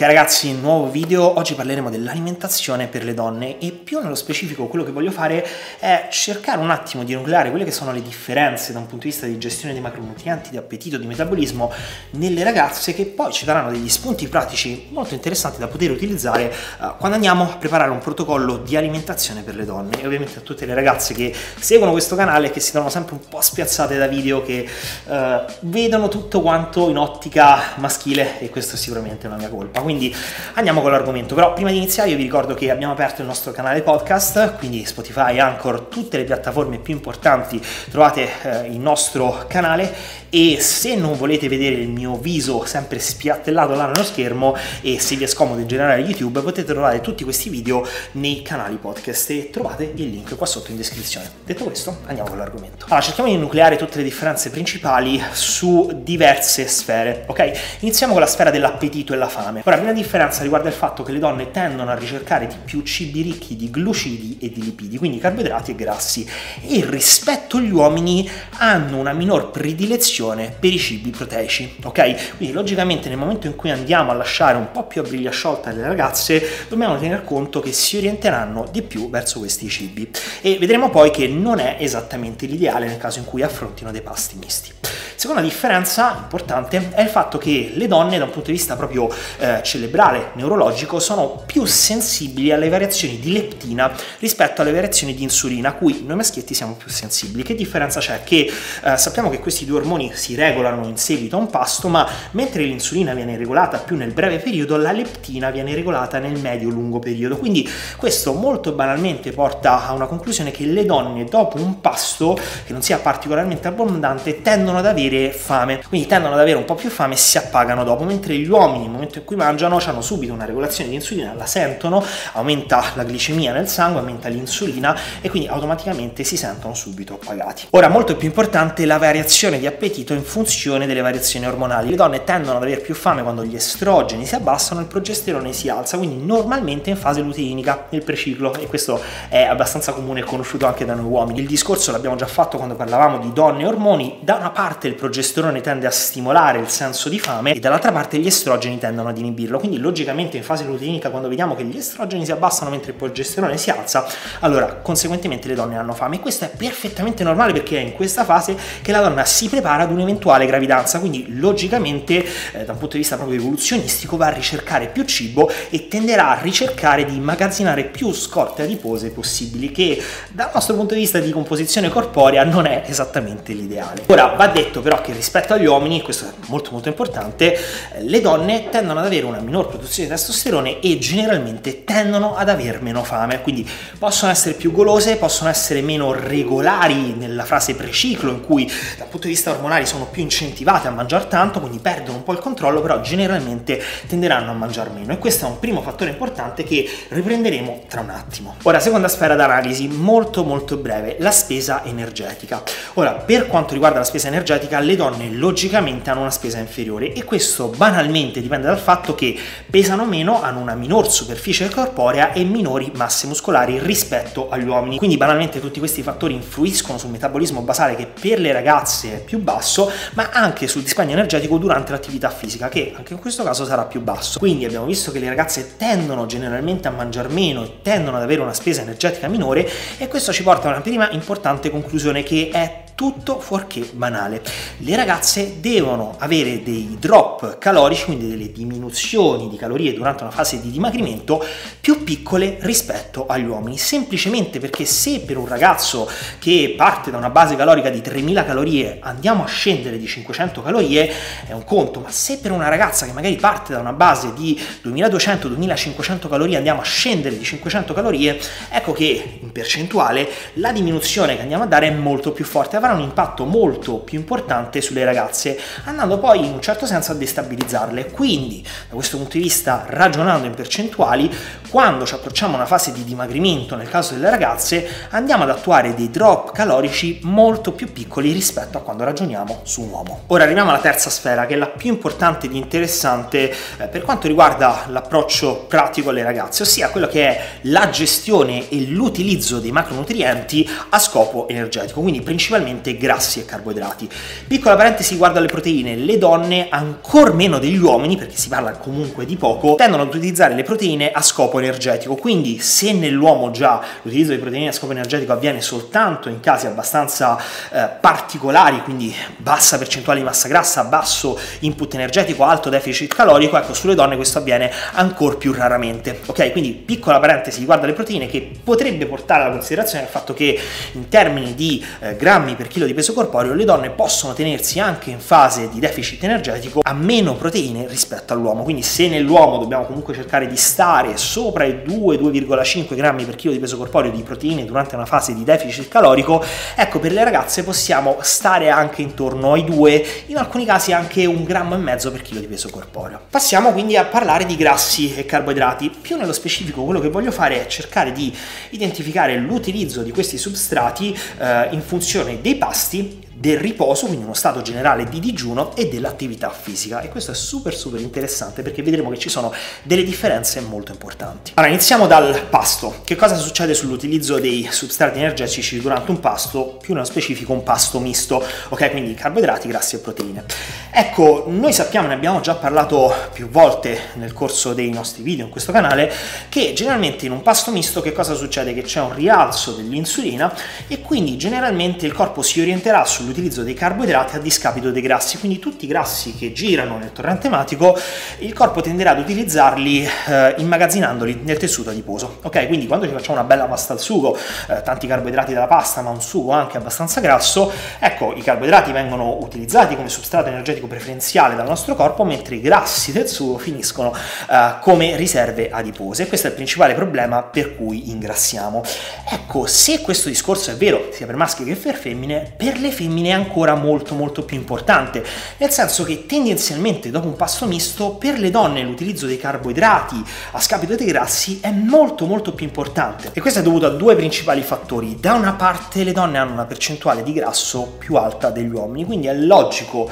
Ok ragazzi, nuovo video, oggi parleremo dell'alimentazione per le donne e più nello specifico quello che voglio fare è cercare un attimo di enucleare quelle che sono le differenze da un punto di vista di gestione dei macronutrienti, di appetito, di metabolismo nelle ragazze che poi ci daranno degli spunti pratici molto interessanti da poter utilizzare uh, quando andiamo a preparare un protocollo di alimentazione per le donne. E ovviamente a tutte le ragazze che seguono questo canale e che si trovano sempre un po' spiazzate da video che uh, vedono tutto quanto in ottica maschile e questo sicuramente è una mia colpa quindi andiamo con l'argomento. Però prima di iniziare io vi ricordo che abbiamo aperto il nostro canale podcast, quindi Spotify, Anchor, tutte le piattaforme più importanti trovate eh, il nostro canale e se non volete vedere il mio viso sempre spiattellato là nello schermo e se vi è scomodo in generale YouTube potete trovare tutti questi video nei canali podcast e trovate il link qua sotto in descrizione. Detto questo andiamo con l'argomento. Allora cerchiamo di nucleare tutte le differenze principali su diverse sfere, ok? Iniziamo con la sfera dell'appetito e la fame. Ora, la prima differenza riguarda il fatto che le donne tendono a ricercare di più cibi ricchi di glucidi e di lipidi, quindi carboidrati e grassi, e rispetto agli uomini hanno una minor predilezione per i cibi proteici, ok? Quindi logicamente nel momento in cui andiamo a lasciare un po' più a briglia sciolta le ragazze, dobbiamo tener conto che si orienteranno di più verso questi cibi. E vedremo poi che non è esattamente l'ideale nel caso in cui affrontino dei pasti misti. Seconda differenza importante è il fatto che le donne da un punto di vista proprio eh, cerebrale, neurologico, sono più sensibili alle variazioni di leptina rispetto alle variazioni di insulina, a cui noi maschietti siamo più sensibili. Che differenza c'è? Che eh, sappiamo che questi due ormoni si regolano in seguito a un pasto, ma mentre l'insulina viene regolata più nel breve periodo, la leptina viene regolata nel medio-lungo periodo. Quindi questo molto banalmente porta a una conclusione che le donne dopo un pasto che non sia particolarmente abbondante tendono ad avere avere fame, quindi tendono ad avere un po' più fame e si appagano dopo, mentre gli uomini nel momento in cui mangiano hanno subito una regolazione di insulina, la sentono, aumenta la glicemia nel sangue, aumenta l'insulina e quindi automaticamente si sentono subito appagati. Ora, molto più importante la variazione di appetito in funzione delle variazioni ormonali. Le donne tendono ad avere più fame quando gli estrogeni si abbassano e il progesterone si alza, quindi normalmente in fase luteinica nel preciclo e questo è abbastanza comune e conosciuto anche da noi uomini. Il discorso l'abbiamo già fatto quando parlavamo di donne e ormoni, da una parte il progesterone tende a stimolare il senso di fame e dall'altra parte gli estrogeni tendono ad inibirlo. Quindi logicamente in fase luteinica quando vediamo che gli estrogeni si abbassano mentre il progesterone si alza, allora conseguentemente le donne hanno fame e questo è perfettamente normale perché è in questa fase che la donna si prepara ad un'eventuale gravidanza, quindi logicamente eh, da un punto di vista proprio evoluzionistico va a ricercare più cibo e tenderà a ricercare di immagazzinare più scorte adipose possibili che dal nostro punto di vista di composizione corporea non è esattamente l'ideale. Ora va detto però però che rispetto agli uomini, questo è molto molto importante, le donne tendono ad avere una minor produzione di testosterone e generalmente tendono ad aver meno fame, quindi possono essere più golose, possono essere meno regolari nella fase preciclo in cui dal punto di vista ormonale sono più incentivate a mangiare tanto, quindi perdono un po' il controllo, però generalmente tenderanno a mangiare meno e questo è un primo fattore importante che riprenderemo tra un attimo. Ora, seconda sfera d'analisi, molto molto breve, la spesa energetica. Ora, per quanto riguarda la spesa energetica, le donne logicamente hanno una spesa inferiore e questo banalmente dipende dal fatto che pesano meno, hanno una minor superficie corporea e minori masse muscolari rispetto agli uomini. Quindi banalmente tutti questi fattori influiscono sul metabolismo basale che per le ragazze è più basso, ma anche sul dispendio energetico durante l'attività fisica che anche in questo caso sarà più basso. Quindi abbiamo visto che le ragazze tendono generalmente a mangiare meno e tendono ad avere una spesa energetica minore e questo ci porta a una prima importante conclusione che è tutto fuorché banale. Le ragazze devono avere dei drop calorici, quindi delle diminuzioni di calorie durante una fase di dimagrimento più piccole rispetto agli uomini, semplicemente perché se per un ragazzo che parte da una base calorica di 3000 calorie andiamo a scendere di 500 calorie è un conto, ma se per una ragazza che magari parte da una base di 2200-2500 calorie andiamo a scendere di 500 calorie, ecco che in percentuale la diminuzione che andiamo a dare è molto più forte, avrà un impatto molto più importante sulle ragazze, andando poi in un certo senso a destabilizzarle. Quindi, da questo punto di vista, ragionando in percentuali, quando ci approcciamo a una fase di dimagrimento, nel caso delle ragazze, andiamo ad attuare dei drop calorici molto più piccoli rispetto a quando ragioniamo su un uomo. Ora arriviamo alla terza sfera, che è la più importante ed interessante eh, per quanto riguarda l'approccio pratico alle ragazze, ossia quello che è la gestione e l'utilizzo dei macronutrienti a scopo energetico, quindi principalmente grassi e carboidrati. Piccola parentesi riguardo alle proteine, le donne ancor meno degli uomini, perché si parla comunque di poco, tendono ad utilizzare le proteine a scopo energetico. Quindi se nell'uomo già l'utilizzo di proteine a scopo energetico avviene soltanto in casi abbastanza eh, particolari, quindi bassa percentuale di massa grassa, basso input energetico, alto deficit calorico, ecco sulle donne questo avviene ancora più raramente. Ok, quindi piccola parentesi riguardo alle proteine che potrebbe portare alla considerazione il fatto che in termini di eh, grammi per chilo di peso corporeo le donne possono tenersi anche in fase di deficit energetico a meno proteine rispetto all'uomo. Quindi se nell'uomo dobbiamo comunque cercare di stare sopra i 2-2,5 grammi per chilo di peso corporeo di proteine durante una fase di deficit calorico, ecco per le ragazze possiamo stare anche intorno ai 2, in alcuni casi anche un grammo e mezzo per chilo di peso corporeo. Passiamo quindi a parlare di grassi e carboidrati. Più nello specifico quello che voglio fare è cercare di identificare l'utilizzo di questi substrati eh, in funzione dei pasti del riposo, quindi uno stato generale di digiuno e dell'attività fisica e questo è super super interessante perché vedremo che ci sono delle differenze molto importanti. Allora iniziamo dal pasto. Che cosa succede sull'utilizzo dei substrati energetici durante un pasto, più nello specifico un pasto misto, ok? Quindi carboidrati, grassi e proteine. Ecco, noi sappiamo, ne abbiamo già parlato più volte nel corso dei nostri video in questo canale, che generalmente in un pasto misto che cosa succede? Che c'è un rialzo dell'insulina e quindi generalmente il corpo si orienterà sul l'utilizzo dei carboidrati a discapito dei grassi, quindi tutti i grassi che girano nel torrente ematico il corpo tenderà ad utilizzarli eh, immagazzinandoli nel tessuto adiposo. Ok, quindi quando ci facciamo una bella pasta al sugo, eh, tanti carboidrati della pasta, ma un sugo anche abbastanza grasso, ecco, i carboidrati vengono utilizzati come substrato energetico preferenziale dal nostro corpo, mentre i grassi del sugo finiscono eh, come riserve adipose. Questo è il principale problema per cui ingrassiamo. Ecco, se questo discorso è vero sia per maschi che per femmine, per le femmine femmine è ancora molto molto più importante, nel senso che tendenzialmente dopo un pasto misto per le donne l'utilizzo dei carboidrati a scapito dei grassi è molto molto più importante e questo è dovuto a due principali fattori. Da una parte le donne hanno una percentuale di grasso più alta degli uomini, quindi è logico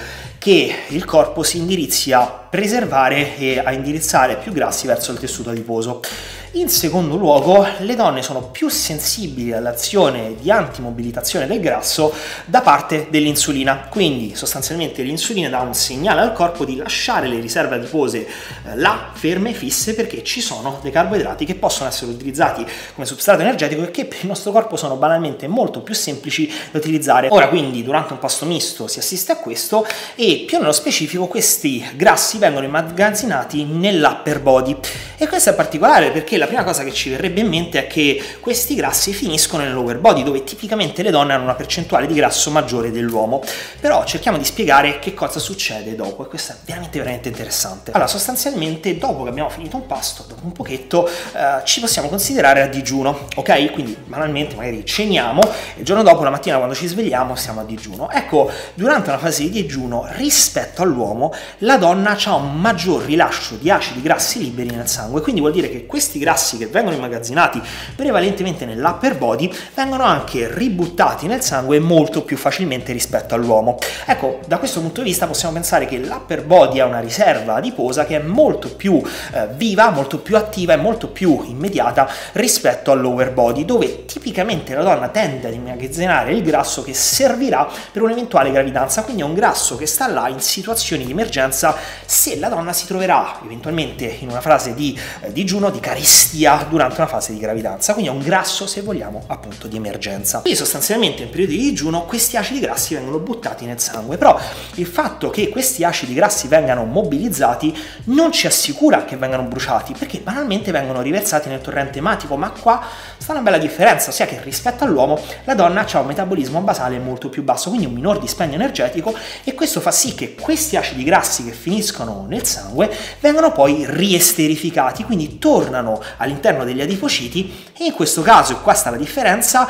che il corpo si indirizzi a preservare e a indirizzare più grassi verso il tessuto adiposo. In secondo luogo, le donne sono più sensibili all'azione di antimobilitazione del grasso da parte dell'insulina, quindi sostanzialmente l'insulina dà un segnale al corpo di lasciare le riserve adipose eh, là ferme, fisse, perché ci sono dei carboidrati che possono essere utilizzati come substrato energetico e che per il nostro corpo sono banalmente molto più semplici da utilizzare. Ora quindi durante un pasto misto si assiste a questo e più nello specifico questi grassi vengono immagazzinati nell'upper body e questo è particolare perché la prima cosa che ci verrebbe in mente è che questi grassi finiscono nel lower body, dove tipicamente le donne hanno una percentuale di grasso maggiore dell'uomo. Però cerchiamo di spiegare che cosa succede dopo, e questo è veramente, veramente interessante. Allora, sostanzialmente, dopo che abbiamo finito un pasto, dopo un pochetto, eh, ci possiamo considerare a digiuno, ok? Quindi, banalmente, magari ceniamo, e il giorno dopo, la mattina, quando ci svegliamo, siamo a digiuno. Ecco, durante una fase di digiuno, rispetto all'uomo, la donna ha un maggior rilascio di acidi grassi liberi nel sangue, quindi vuol dire che questi grassi che vengono immagazzinati prevalentemente nell'upper body vengono anche ributtati nel sangue molto più facilmente rispetto all'uomo. Ecco, da questo punto di vista possiamo pensare che l'upper body è una riserva adiposa che è molto più eh, viva, molto più attiva e molto più immediata rispetto al lower body, dove tipicamente la donna tende ad immagazzinare il grasso che servirà per un'eventuale gravidanza, quindi è un grasso che sta là in situazioni di emergenza se la donna si troverà eventualmente in una fase di eh, digiuno, di carestia stia durante una fase di gravidanza, quindi è un grasso se vogliamo appunto di emergenza. Quindi sostanzialmente in periodi di digiuno questi acidi grassi vengono buttati nel sangue, però il fatto che questi acidi grassi vengano mobilizzati non ci assicura che vengano bruciati, perché banalmente vengono riversati nel torrente ematico, ma qua sta una bella differenza, ossia che rispetto all'uomo la donna ha un metabolismo basale molto più basso, quindi un minor dispendio energetico e questo fa sì che questi acidi grassi che finiscono nel sangue vengano poi riesterificati, quindi tornano all'interno degli adipociti e in questo caso, e qua sta la differenza,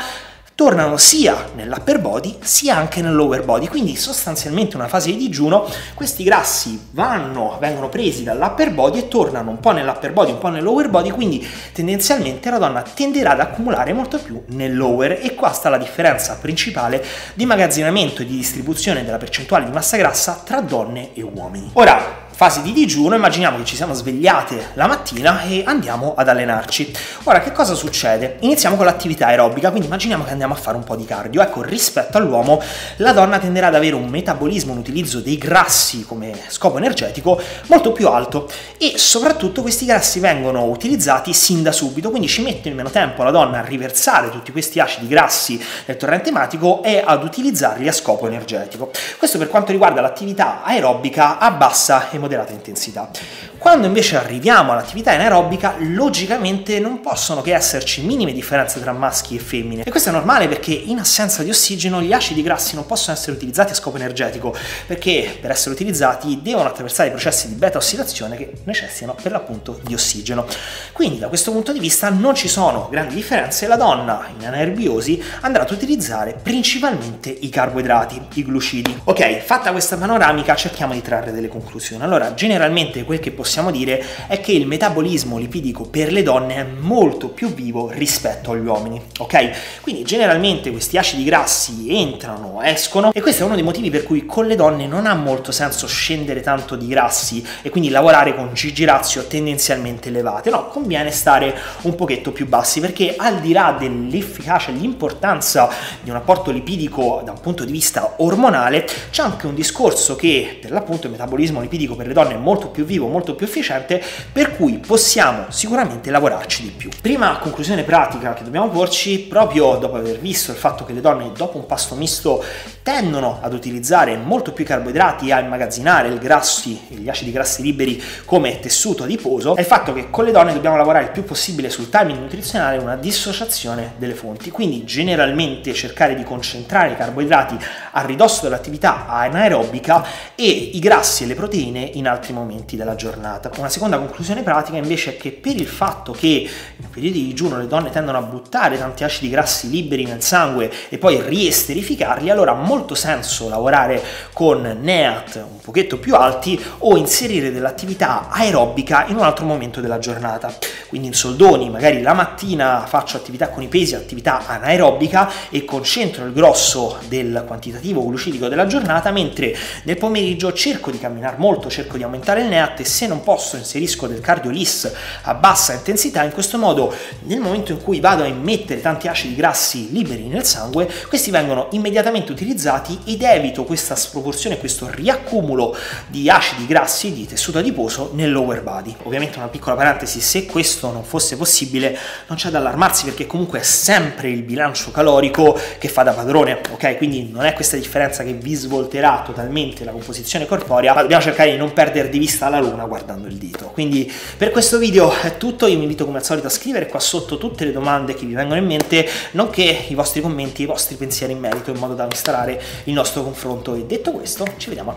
tornano sia nell'upper body sia anche nel lower body, quindi sostanzialmente una fase di digiuno, questi grassi vanno, vengono presi dall'upper body e tornano un po' nell'upper body, un po' nel lower body, quindi tendenzialmente la donna tenderà ad accumulare molto più nel lower e qua sta la differenza principale di magazzinamento e di distribuzione della percentuale di massa grassa tra donne e uomini. Ora, fase di digiuno, immaginiamo che ci siamo svegliate la mattina e andiamo ad allenarci. Ora, che cosa succede? Iniziamo con l'attività aerobica, quindi immaginiamo che andiamo a fare un po' di cardio. Ecco, rispetto all'uomo, la donna tenderà ad avere un metabolismo, un utilizzo dei grassi come scopo energetico molto più alto e soprattutto questi grassi vengono utilizzati sin da subito, quindi ci mette meno tempo la donna a riversare tutti questi acidi grassi nel torrente ematico e ad utilizzarli a scopo energetico. Questo per quanto riguarda l'attività aerobica a bassa e moderata intensità. Quando invece arriviamo all'attività anaerobica, logicamente non possono che esserci minime differenze tra maschi e femmine. E questo è normale perché in assenza di ossigeno gli acidi grassi non possono essere utilizzati a scopo energetico, perché per essere utilizzati devono attraversare i processi di beta ossidazione che necessitano per l'appunto di ossigeno. Quindi da questo punto di vista non ci sono grandi differenze, la donna in anaerbiosi andrà ad utilizzare principalmente i carboidrati, i glucidi. Ok, fatta questa panoramica cerchiamo di trarre delle conclusioni. Allora, generalmente quel che possiamo dire è che il metabolismo lipidico per le donne è molto più vivo rispetto agli uomini, ok? Quindi generalmente questi acidi grassi entrano, escono e questo è uno dei motivi per cui con le donne non ha molto senso scendere tanto di grassi e quindi lavorare con GG razio tendenzialmente elevate, no, conviene stare un pochetto più bassi perché al di là dell'efficacia e l'importanza di un apporto lipidico da un punto di vista ormonale c'è anche un discorso che per l'appunto il metabolismo lipidico per le donne è molto più vivo, molto più efficiente, per cui possiamo sicuramente lavorarci di più. Prima conclusione pratica che dobbiamo porci, proprio dopo aver visto il fatto che le donne dopo un pasto misto tendono ad utilizzare molto più carboidrati e a immagazzinare il grassi, gli acidi grassi liberi come tessuto adiposo, è il fatto che con le donne dobbiamo lavorare il più possibile sul timing nutrizionale una dissociazione delle fonti, quindi generalmente cercare di concentrare i carboidrati a ridosso dell'attività anaerobica e i grassi e le proteine in altri momenti della giornata. Una seconda conclusione pratica invece è che per il fatto che in periodi di digiuno le donne tendono a buttare tanti acidi grassi liberi nel sangue e poi riesterificarli, allora ha molto senso lavorare con NEAT un pochetto più alti o inserire dell'attività aerobica in un altro momento della giornata. Quindi in soldoni magari la mattina faccio attività con i pesi, attività anaerobica e concentro il grosso del quantitativo glucidico della giornata, mentre nel pomeriggio cerco di camminare molto, cerco di aumentare il NEAT e se non posso inserisco del cardio LIS a bassa intensità, in questo modo nel momento in cui vado a immettere tanti acidi grassi liberi nel sangue, questi vengono immediatamente utilizzati ed evito questa sproporzione, questo riaccumulo di acidi grassi di tessuto adiposo nel lower body. Ovviamente una piccola parentesi, se questo non fosse possibile non c'è da allarmarsi perché comunque è sempre il bilancio calorico che fa da padrone, ok? Quindi non è questa differenza che vi svolterà totalmente la composizione corporea, ma dobbiamo cercare di non perdere di vista la luna guardando il dito. Quindi per questo video è tutto, io vi invito come al solito a scrivere qua sotto tutte le domande che vi vengono in mente, nonché i vostri commenti, i vostri pensieri in merito in modo da instaurare il nostro confronto e detto questo ci vediamo